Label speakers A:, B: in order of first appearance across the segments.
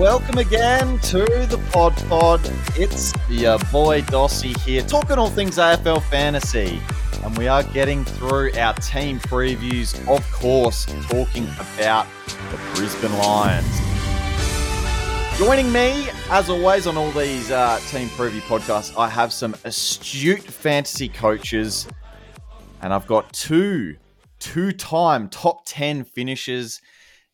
A: Welcome again to the Pod Pod. It's your boy Dossie here, talking all things AFL fantasy. And we are getting through our team previews, of course, talking about the Brisbane Lions. Joining me, as always, on all these uh, team preview podcasts, I have some astute fantasy coaches, and I've got two two-time top 10 finishers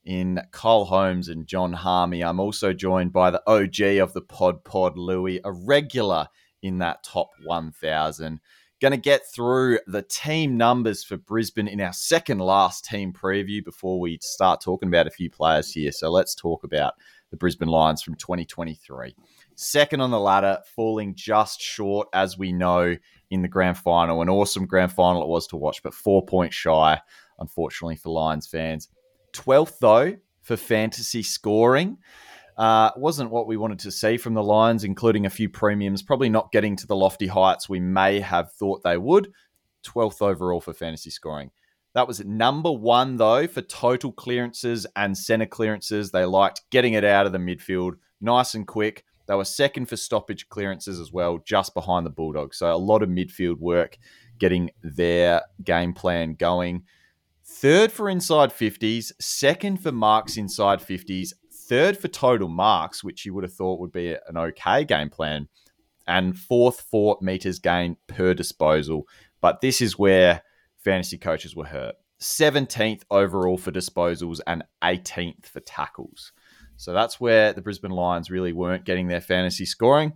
A: in Cole Holmes and John Harmey. I'm also joined by the OG of the Pod Pod, Louis, a regular in that top 1000. Going to get through the team numbers for Brisbane in our second last team preview before we start talking about a few players here. So let's talk about the Brisbane Lions from 2023. Second on the ladder, falling just short, as we know, in the grand final. An awesome grand final it was to watch, but four points shy, unfortunately, for Lions fans. 12th, though, for fantasy scoring. Uh, wasn't what we wanted to see from the Lions, including a few premiums, probably not getting to the lofty heights we may have thought they would. 12th overall for fantasy scoring. That was number one, though, for total clearances and center clearances. They liked getting it out of the midfield nice and quick. They were second for stoppage clearances as well, just behind the Bulldogs. So a lot of midfield work getting their game plan going. Third for inside 50s, second for marks inside 50s, third for total marks, which you would have thought would be an okay game plan, and fourth for meters gained per disposal. But this is where fantasy coaches were hurt. 17th overall for disposals and 18th for tackles. So that's where the Brisbane Lions really weren't getting their fantasy scoring.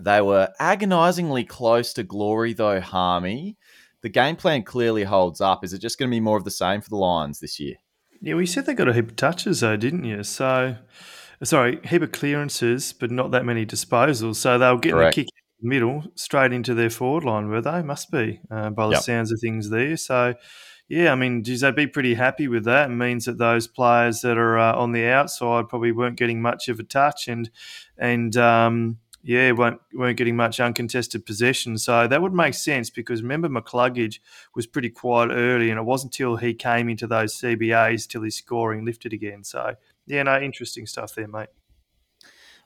A: They were agonizingly close to glory, though, Harmy the game plan clearly holds up. Is it just going to be more of the same for the Lions this year?
B: Yeah, we said they got a heap of touches though, didn't you? So, sorry, heap of clearances, but not that many disposals. So they'll get a kick in the middle straight into their forward line, were they? Must be uh, by the yep. sounds of things there. So, yeah, I mean, geez, they'd be pretty happy with that. It means that those players that are uh, on the outside probably weren't getting much of a touch, and and um, yeah, weren't weren't getting much uncontested possession. So that would make sense because remember McCluggage was pretty quiet early, and it wasn't until he came into those CBAs till his scoring lifted again. So yeah, no, interesting stuff there, mate.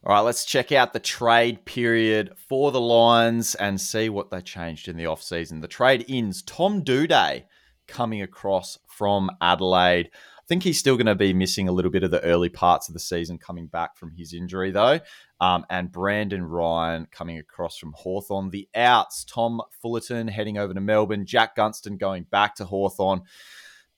A: All right, let's check out the trade period for the Lions and see what they changed in the offseason. The trade ins Tom Doedee coming across from Adelaide think he's still going to be missing a little bit of the early parts of the season coming back from his injury, though. Um, and Brandon Ryan coming across from Hawthorn. The outs, Tom Fullerton heading over to Melbourne, Jack Gunston going back to Hawthorn.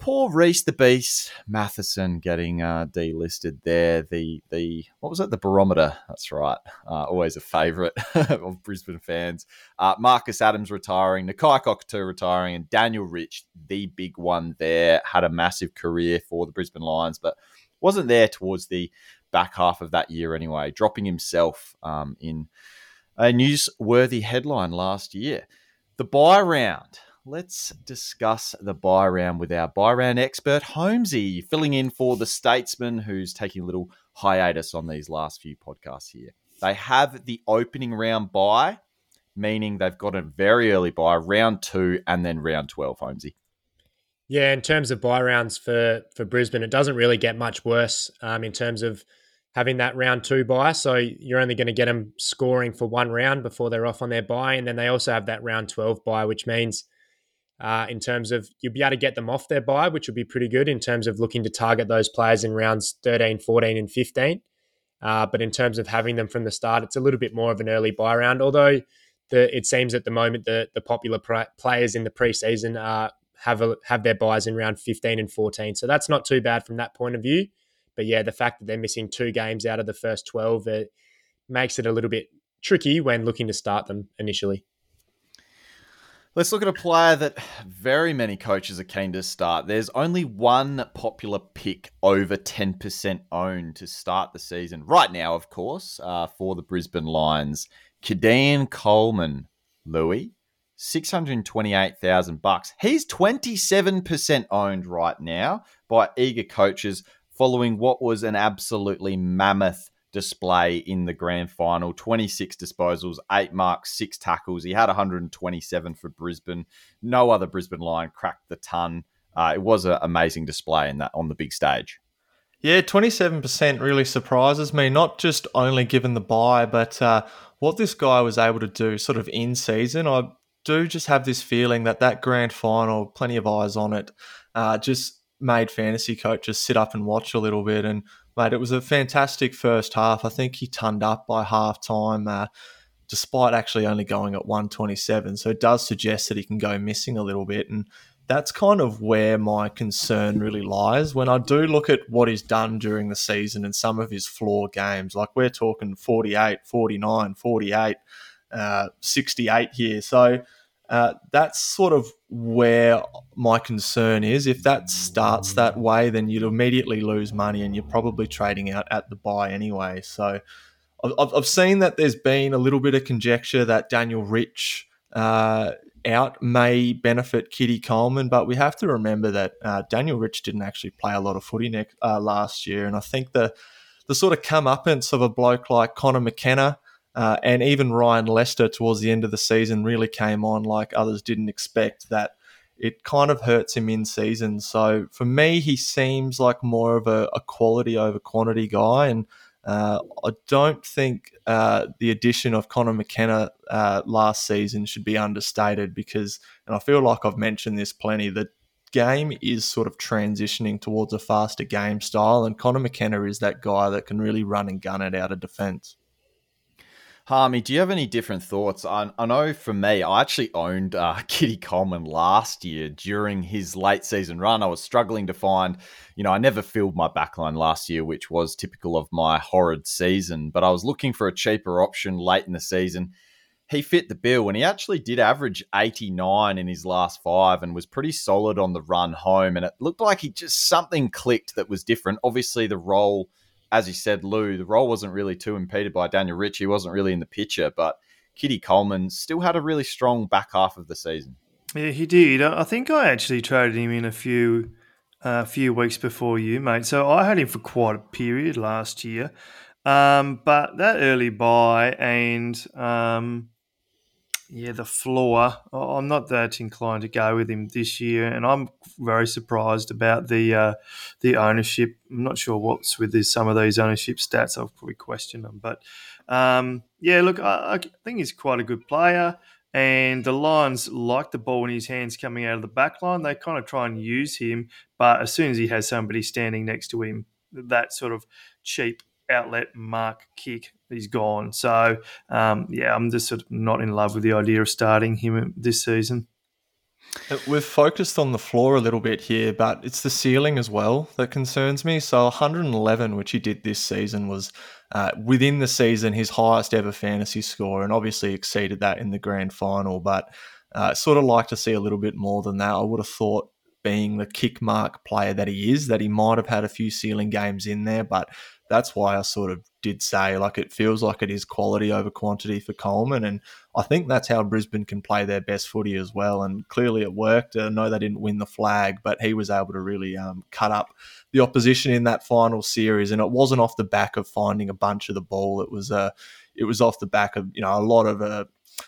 A: Poor Rhys the Beast Mathieson getting uh, delisted there. The the what was it? The barometer. That's right. Uh, always a favourite of Brisbane fans. Uh, Marcus Adams retiring, Nakia Cockatoo retiring, and Daniel Rich, the big one there, had a massive career for the Brisbane Lions, but wasn't there towards the back half of that year anyway, dropping himself um, in a newsworthy headline last year. The bye round let's discuss the bye round with our bye round expert, Holmesy, filling in for the statesman who's taking a little hiatus on these last few podcasts here. They have the opening round bye, meaning they've got a very early bye, round two, and then round 12, Holmesy.
C: Yeah, in terms of bye rounds for, for Brisbane, it doesn't really get much worse um, in terms of having that round two bye. So you're only going to get them scoring for one round before they're off on their bye. And then they also have that round 12 bye, which means uh, in terms of you'll be able to get them off their bye, which would be pretty good in terms of looking to target those players in rounds 13, 14, and 15. Uh, but in terms of having them from the start, it's a little bit more of an early bye round. Although the, it seems at the moment the, the popular players in the preseason uh, have a, have their byes in round 15 and 14. So that's not too bad from that point of view. But yeah, the fact that they're missing two games out of the first 12 it makes it a little bit tricky when looking to start them initially.
A: Let's look at a player that very many coaches are keen to start. There's only one popular pick over 10% owned to start the season. Right now, of course, uh, for the Brisbane Lions. Keidean Coleman, Louis, 628,000 bucks. He's 27% owned right now by eager coaches following what was an absolutely mammoth display in the grand final 26 disposals, eight marks, six tackles. He had 127 for Brisbane. No other Brisbane line cracked the ton. Uh, it was an amazing display in that on the big stage.
D: Yeah, 27% really surprises me, not just only given the bye, but uh, what this guy was able to do sort of in season. I do just have this feeling that that grand final, plenty of eyes on it, uh, just made fantasy coaches sit up and watch a little bit. And, mate, it was a fantastic first half. I think he turned up by half time. Uh, despite actually only going at 127. So it does suggest that he can go missing a little bit. And that's kind of where my concern really lies. When I do look at what he's done during the season and some of his floor games, like we're talking 48, 49, 48, uh, 68 here. So uh, that's sort of where my concern is. If that starts that way, then you'd immediately lose money and you're probably trading out at the bye anyway. So I've, I've seen that there's been a little bit of conjecture that Daniel Rich uh, out may benefit Kitty Coleman, but we have to remember that uh, Daniel Rich didn't actually play a lot of footy next, uh, last year, and I think the the sort of comeuppance of a bloke like Connor McKenna uh, and even Ryan Lester towards the end of the season really came on like others didn't expect. That it kind of hurts him in season. So for me, he seems like more of a, a quality over quantity guy, and uh, I don't think uh, the addition of Connor McKenna uh, last season should be understated because, and I feel like I've mentioned this plenty, the game is sort of transitioning towards a faster game style, and Connor McKenna is that guy that can really run and gun it out of defence.
A: Harmy, do you have any different thoughts? I, I know for me, I actually owned uh, Kitty Coleman last year during his late season run. I was struggling to find, you know, I never filled my backline last year, which was typical of my horrid season, but I was looking for a cheaper option late in the season. He fit the bill and he actually did average 89 in his last five and was pretty solid on the run home. And it looked like he just something clicked that was different. Obviously, the role as you said, Lou, the role wasn't really too impeded by Daniel Rich. He wasn't really in the picture, but Kitty Coleman still had a really strong back half of the season.
B: Yeah, he did. I think I actually traded him in a few a uh, few weeks before you, mate. So I had him for quite a period last year. Um, but that early bye and um, yeah, the floor. I'm not that inclined to go with him this year, and I'm very surprised about the uh, the ownership. I'm not sure what's with this, some of these ownership stats. I'll probably question them, but um, yeah, look, I, I, think he's quite a good player. And the Lions like the ball in his hands coming out of the back line. They kind of try and use him, but as soon as he has somebody standing next to him, that sort of cheap outlet mark kick he's gone. So um, yeah, I'm just sort of not in love with the idea of starting him this season.
D: Uh, we've focused on the floor a little bit here, but it's the ceiling as well that concerns me. So 111, which he did this season, was uh, within the season his highest ever fantasy score, and obviously exceeded that in the grand final. But uh, sort of like to see a little bit more than that. I would have thought being the kick mark player that he is, that he might have had a few ceiling games in there, but that's why I sort of did say like it feels like it is quality over quantity for Coleman, and I think that's how Brisbane can play their best footy as well. And clearly it worked. I know they didn't win the flag, but he was able to really um, cut up the opposition in that final series, and it wasn't off the back of finding a bunch of the ball. It was uh, it was off the back of you know a lot of uh,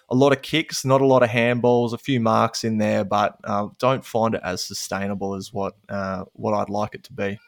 D: a lot of kicks, not a lot of handballs, a few marks in there, but uh, don't find it as sustainable as what uh, what I'd like it to be.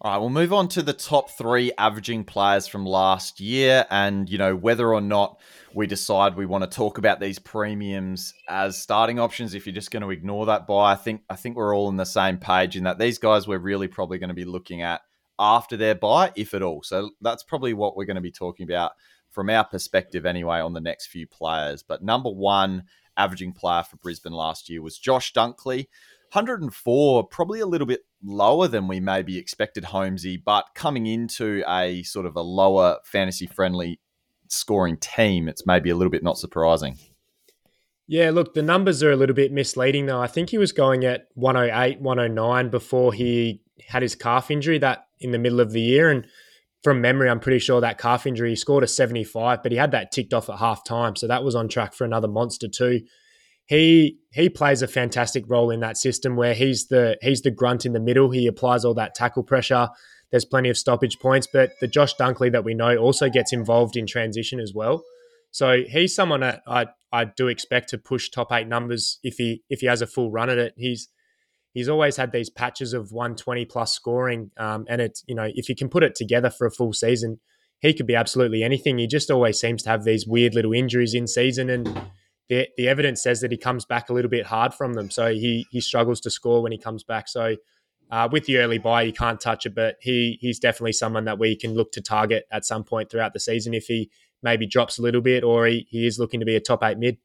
A: All right, we'll move on to the top three averaging players from last year, and you know whether or not we decide we want to talk about these premiums as starting options. If you're just going to ignore that bye, I think I think we're all on the same page in that these guys we're really probably going to be looking at after their bye, if at all. So that's probably what we're going to be talking about from our perspective, anyway, on the next few players. But number one averaging player for Brisbane last year was Josh Dunkley. 104, probably a little bit lower than we maybe expected, Holmesy, but coming into a sort of a lower fantasy friendly scoring team, it's maybe a little bit not surprising.
C: Yeah, look, the numbers are a little bit misleading though. I think he was going at 108, 109 before he had his calf injury that in the middle of the year. And from memory, I'm pretty sure that calf injury, he scored a 75, but he had that ticked off at half time. So that was on track for another monster too he he plays a fantastic role in that system where he's the he's the grunt in the middle. He applies all that tackle pressure. There's plenty of stoppage points, but the Josh Dunkley that we know also gets involved in transition as well. So he's someone that I I do expect to push top eight numbers if he if he has a full run at it. He's he's always had these patches of 120 plus scoring. Um, and it's, you know, if you can put it together for a full season, he could be absolutely anything. He just always seems to have these weird little injuries in season. And the, the evidence says that he comes back a little bit hard from them. So he, he struggles to score when he comes back. So uh, with the early bye, you can't touch it, but he he's definitely someone that we can look to target at some point throughout the season if he maybe drops a little bit or he, he is looking to be a top eight mid.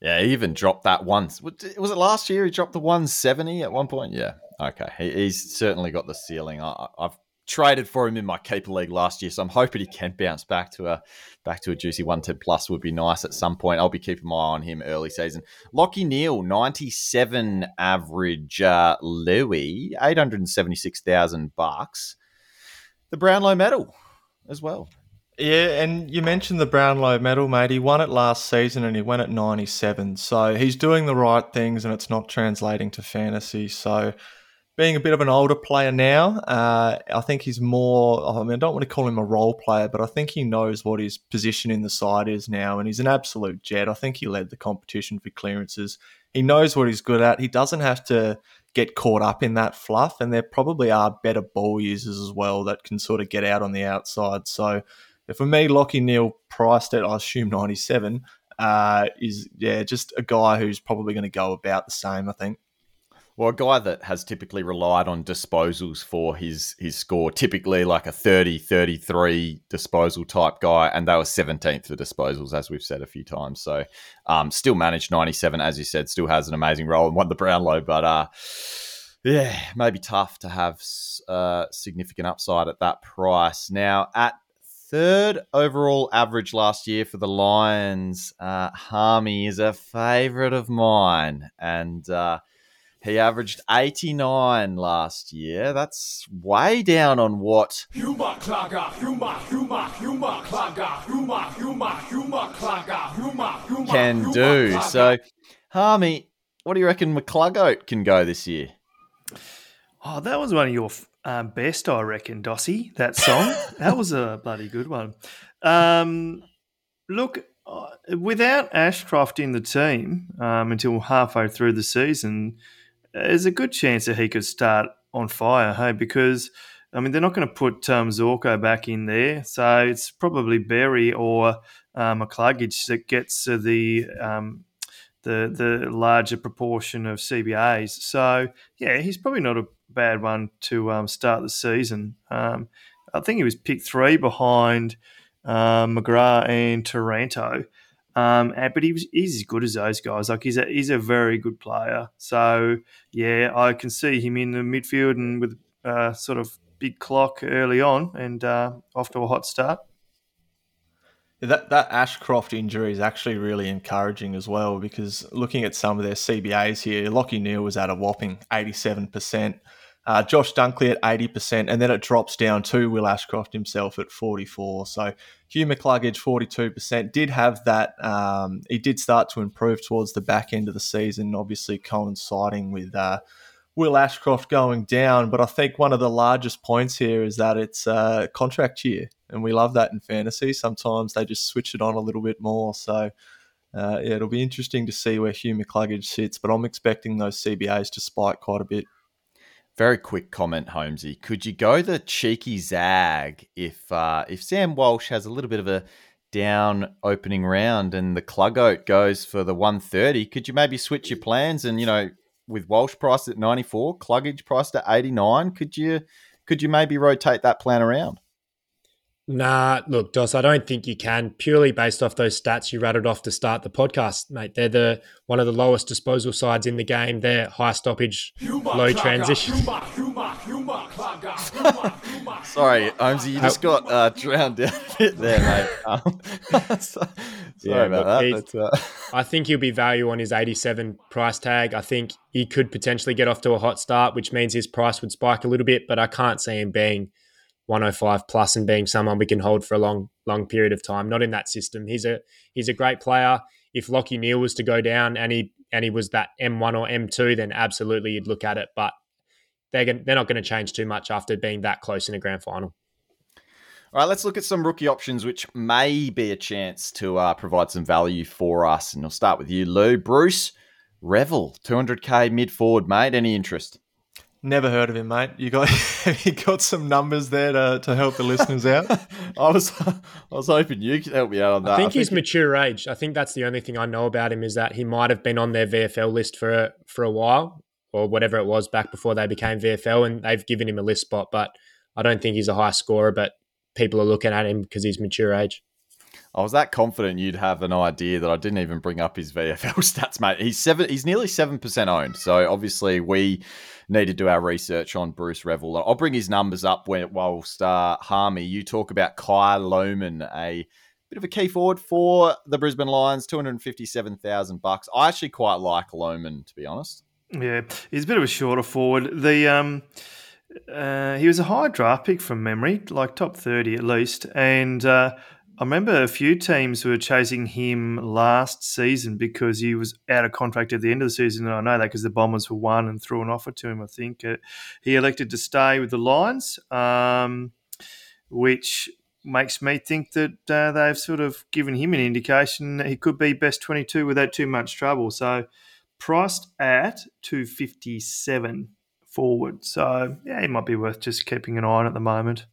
A: Yeah, he even dropped that once. Was it last year? He dropped the 170 at one point. Yeah. Okay. He, he's certainly got the ceiling. I, have traded for him in my keeper league last year, so I'm hoping he can bounce back to a back to a juicy 110 plus. Would be nice at some point. I'll be keeping my eye on him early season. Lachie Neale, 97 average. Uh, Louis, 876,000 bucks. The Brownlow medal as well.
D: Yeah, and you mentioned the Brownlow medal, mate. He won it last season and he went at 97. So he's doing the right things and it's not translating to fantasy. So being a bit of an older player now, uh, I think he's more. I mean, I don't want to call him a role player, but I think he knows what his position in the side is now, and he's an absolute jet. I think he led the competition for clearances. He knows what he's good at. He doesn't have to get caught up in that fluff, and there probably are better ball users as well that can sort of get out on the outside. So for me, Lachie Neale priced at I assume ninety seven uh, is yeah just a guy who's probably going to go about the same. I think.
A: Well, a guy that has typically relied on disposals for his his score, typically like a 30, 33 disposal type guy, and they were 17th for disposals, as we've said a few times. So um, still managed 97, as you said, still has an amazing role and won the Brownlow, but uh, yeah, maybe tough to have uh, significant upside at that price. Now, at third overall average last year for the Lions. Uh, Harmy is a favourite of mine, and uh, he averaged 89 last year. That's way down on what can do. So, Harmy, what do you reckon McClugoat can go this year?
B: Oh, that was one of your um, best, I reckon, Dossie. That song that was a bloody good one. Um, look, uh, without Ashcroft in the team um, until halfway through the season, there's a good chance that he could start on fire. Hey, because I mean they're not going to put um, Zorko back in there, so it's probably Berry or um, McCluggage that gets the um, the the larger proportion of CBAs. So yeah, he's probably not a bad one to um, start the season. Um, I think he was picked three behind uh, McGrath and Taranto. Um, and, but he was, he's as good as those guys. Like he's a he's a very good player. So yeah, I can see him in the midfield and with uh, sort of big clock early on and uh, off to a hot start.
D: That that Ashcroft injury is actually really encouraging as well because looking at some of their CBAs here, Lachie Neale was at a whopping eighty seven percent. Uh, Josh Dunkley at 80%, and then it drops down to Will Ashcroft himself at 44. So Hugh McCluggage, 42%, did have that. Um, he did start to improve towards the back end of the season, obviously coinciding with uh, Will Ashcroft going down. But I think one of the largest points here is that it's uh, contract year, and we love that in fantasy. Sometimes they just switch it on a little bit more. So uh, yeah, it'll be interesting to see where Hugh McCluggage sits, but I'm expecting those CBAs to spike quite a bit.
A: Very quick comment, Holmesy. Could you go the cheeky zag if uh, if Sam Walsh has a little bit of a down opening round and the Clugoat goes for the 130? Could you maybe switch your plans and you know with Walsh priced at 94, Cluggage priced at 89? Could you could you maybe rotate that plan around?
C: Nah, look, Dos, I don't think you can purely based off those stats you rattled off to start the podcast, mate. They're the one of the lowest disposal sides in the game. They're high stoppage, low transition.
A: Sorry, Holmesy, you just got uh, drowned out a bit there, mate. Um, sorry yeah, about that. But, uh...
C: I think he'll be value on his 87 price tag. I think he could potentially get off to a hot start, which means his price would spike a little bit, but I can't see him being – 105 plus and being someone we can hold for a long long period of time. Not in that system. He's a he's a great player. If Lachie Neale was to go down and he and he was that M1 or M2, then absolutely you'd look at it. But they're gonna, they're not going to change too much after being that close in a grand final.
A: All right, let's look at some rookie options, which may be a chance to uh, provide some value for us. And I'll start with you, Lou. Bruce Reville, 200k mid forward, mate. Any interest?
D: Never heard of him, mate. You got you got some numbers there to, to help the listeners out.
A: I was I was hoping you could help me out on that.
C: I think, I think he's mature age. I think that's the only thing I know about him is that he might have been on their VFL list for a, for a while or whatever it was back before they became VFL, and they've given him a list spot. But I don't think he's a high scorer. But people are looking at him because he's mature age.
A: I was that confident you'd have an idea that I didn't even bring up his VFL stats, mate. He's seven. He's nearly seven percent owned. So obviously we need to do our research on Bruce Reville. I'll bring his numbers up when, whilst uh, Harmy, you talk about Kai Lohmann, a bit of a key forward for the Brisbane Lions, two hundred fifty-seven thousand bucks. I actually quite like Lohmann to be honest.
B: Yeah, he's a bit of a shorter forward. The um, uh, he was a high draft pick from memory, like top thirty at least, and. Uh, I remember a few teams were chasing him last season because he was out of contract at the end of the season. And I know that because the Bombers were one and threw an offer to him, I think. Uh, he elected to stay with the Lions, um, which makes me think that uh, they've sort of given him an indication that he could be best 22 without too much trouble. So priced at 257 forward. So, yeah, it might be worth just keeping an eye on at the moment.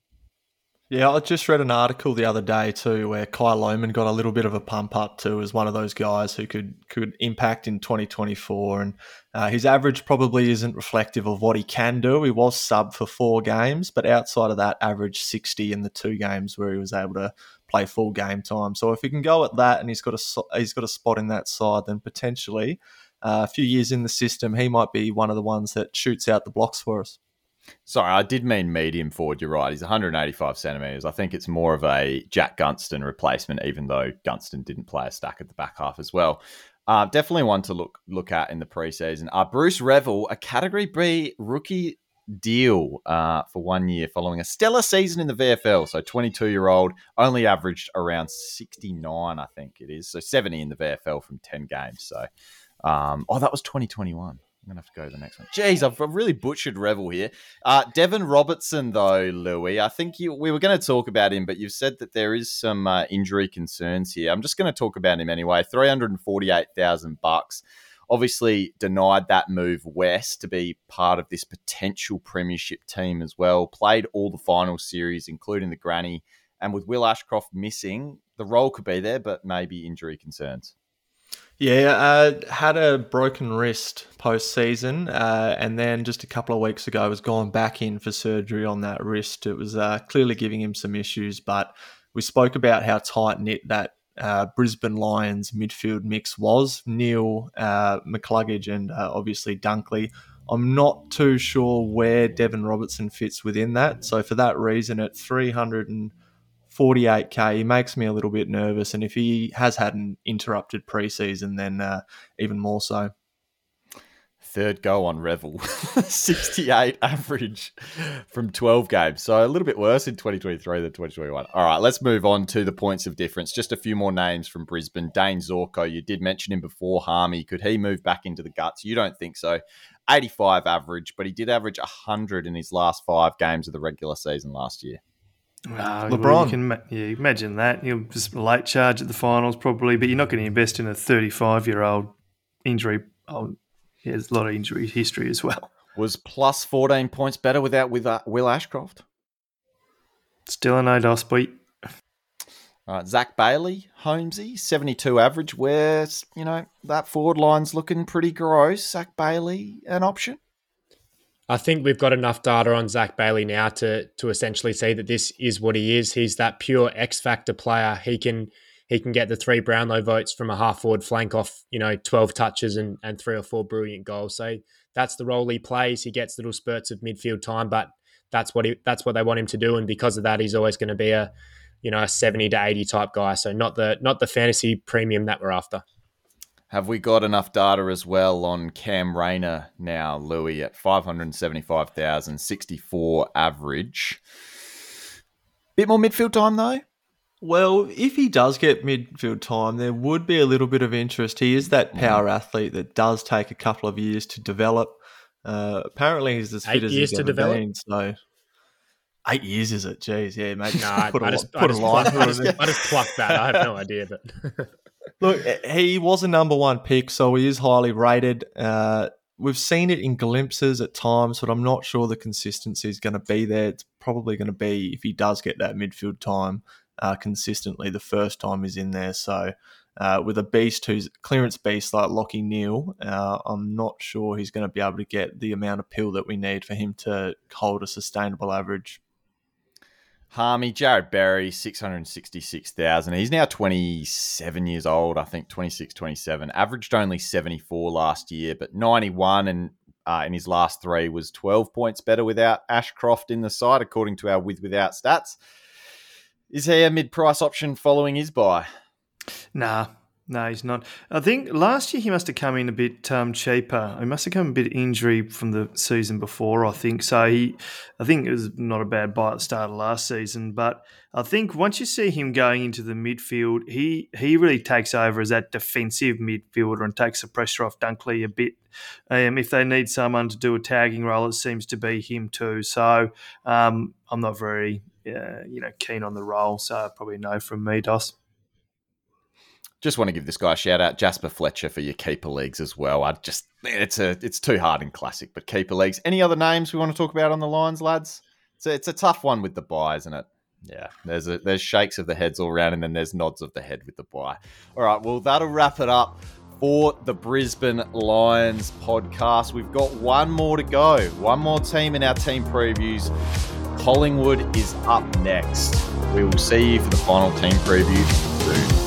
D: Yeah, I just read an article the other day too, where Kai Lohmann got a little bit of a pump up too, as one of those guys who could could impact in 2024, and uh, his average probably isn't reflective of what he can do. He was sub for four games, but outside of that, average 60 in the two games where he was able to play full game time. So if he can go at that, and he's got a he's got a spot in that side, then potentially uh, a few years in the system, he might be one of the ones that shoots out the blocks for us.
A: Sorry, I did mean medium forward. You're right. He's 185 centimeters. I think it's more of a Jack Gunston replacement, even though Gunston didn't play a stack at the back half as well. Uh, definitely one to look look at in the preseason. Uh, Bruce Reville, a Category B rookie deal uh, for one year following a stellar season in the VFL. So 22 year old, only averaged around 69, I think it is. So 70 in the VFL from 10 games. So, um, oh, that was 2021. I'm gonna have to go to the next one. Jeez, I've, really butchered Reville here. Uh, Deven Robertson, though, Louis, I think you, we were going to talk about him, but you've said that there is some uh, injury concerns here. I'm just going to talk about him anyway. Three hundred and forty-eight thousand bucks. Obviously, denied that move west to be part of this potential premiership team as well. Played all the final series, including the Granny, and with Will Ashcroft missing, the role could be there, but maybe injury concerns.
D: Yeah, uh, had a broken wrist post season, uh, and then just a couple of weeks ago was going back in for surgery on that wrist. It was uh, clearly giving him some issues, but we spoke about how tight knit that uh, Brisbane Lions midfield mix was. Neale uh, McCluggage, and uh, obviously Dunkley. I'm not too sure where Deven Robertson fits within that. So for that reason, at 300 and 48k, he makes me a little bit nervous. And if he has had an interrupted preseason, then uh, even more so.
A: Third go on Reville, 68 average from 12 games. So a little bit worse in 2023 than 2021. All right, let's move on to the points of difference. Just a few more names from Brisbane. Dane Zorko, you did mention him before, Harmy. Could he move back into the guts? You don't think so. 85 average, but he did average 100 in his last five games of the regular season last year.
B: Uh, LeBron. Well, you can yeah, imagine that. You'll just late charge at the finals probably, but you're not going to invest in a 35 year old injury. Oh, he has a lot of injury history as well.
A: Was plus 14 points better without with uh, Will Ashcroft?
B: Still an no dos beat.
A: All right, Zac Bailey, Holmesy, 72 average. Where, you know, that forward line's looking pretty gross. Zac Bailey, an option?
C: I think we've got enough data on Zac Bailey now to to essentially see that this is what he is. He's that pure X factor player. He can he can get the three Brownlow votes from a half forward flank off, you know, 12 touches and, and three or four brilliant goals. So that's the role he plays. He gets little spurts of midfield time, but that's what he that's what they want him to do. And because of that, he's always going to be a you know a 70 to 80 type guy. So not the not the fantasy premium that we're after.
A: Have we got enough data as well on Cam Rayner now, Louis, at 575,064 average? Bit more midfield time, though?
D: Well, if he does get midfield time, there would be a little bit of interest. He is that mm. power mm. athlete that does take a couple of years to develop. Uh, apparently, he's as fit Eight as he's ever develop? been. So, eight years is it? Jeez, yeah, mate.
C: No, put I, a, just, put I, just, a line I, just, I just plucked that. I have no idea, but
D: Look, he was a number one pick, so he is highly rated. Uh, we've seen it in glimpses at times, but I'm not sure the consistency is going to be there. It's probably going to be if he does get that midfield time uh, consistently the first time he's in there. So uh, with a beast who's clearance beast like Lachie Neale, uh, I'm not sure he's going to be able to get the amount of pill that we need for him to hold a sustainable average.
A: Harmy, Jarrod Berry, 666,000. He's now 27 years old, I think 26, 27. Averaged only 74 last year, but 91 and uh, in his last three was 12 points better without Ashcroft in the side, according to our with without stats. Is he a mid price option following his bye?
B: Nah, no, he's not. I think last year he must have come in a bit um, cheaper. He must have come a bit injury from the season before. I think so. He, I think it was not a bad buy at the start of last season. But I think once you see him going into the midfield, he he really takes over as that defensive midfielder and takes the pressure off Dunkley a bit. Um, if they need someone to do a tagging role, it seems to be him too. So um, I'm not very uh, you know keen on the role. So probably no from me, Dos.
A: Just want to give this guy a shout out, Jasper Fletcher, for your keeper leagues as well. I just it's a it's too hard in classic, but keeper leagues. Any other names we want to talk about on the lines, lads? It's a, it's a tough one with the bye, isn't it? Yeah, there's a, there's shakes of the heads all around, and then there's nods of the head with the bye. All right, well that'll wrap it up for the Brisbane Lions podcast. We've got one more to go, one more team in our team previews. Collingwood is up next. We will see you for the final team preview soon.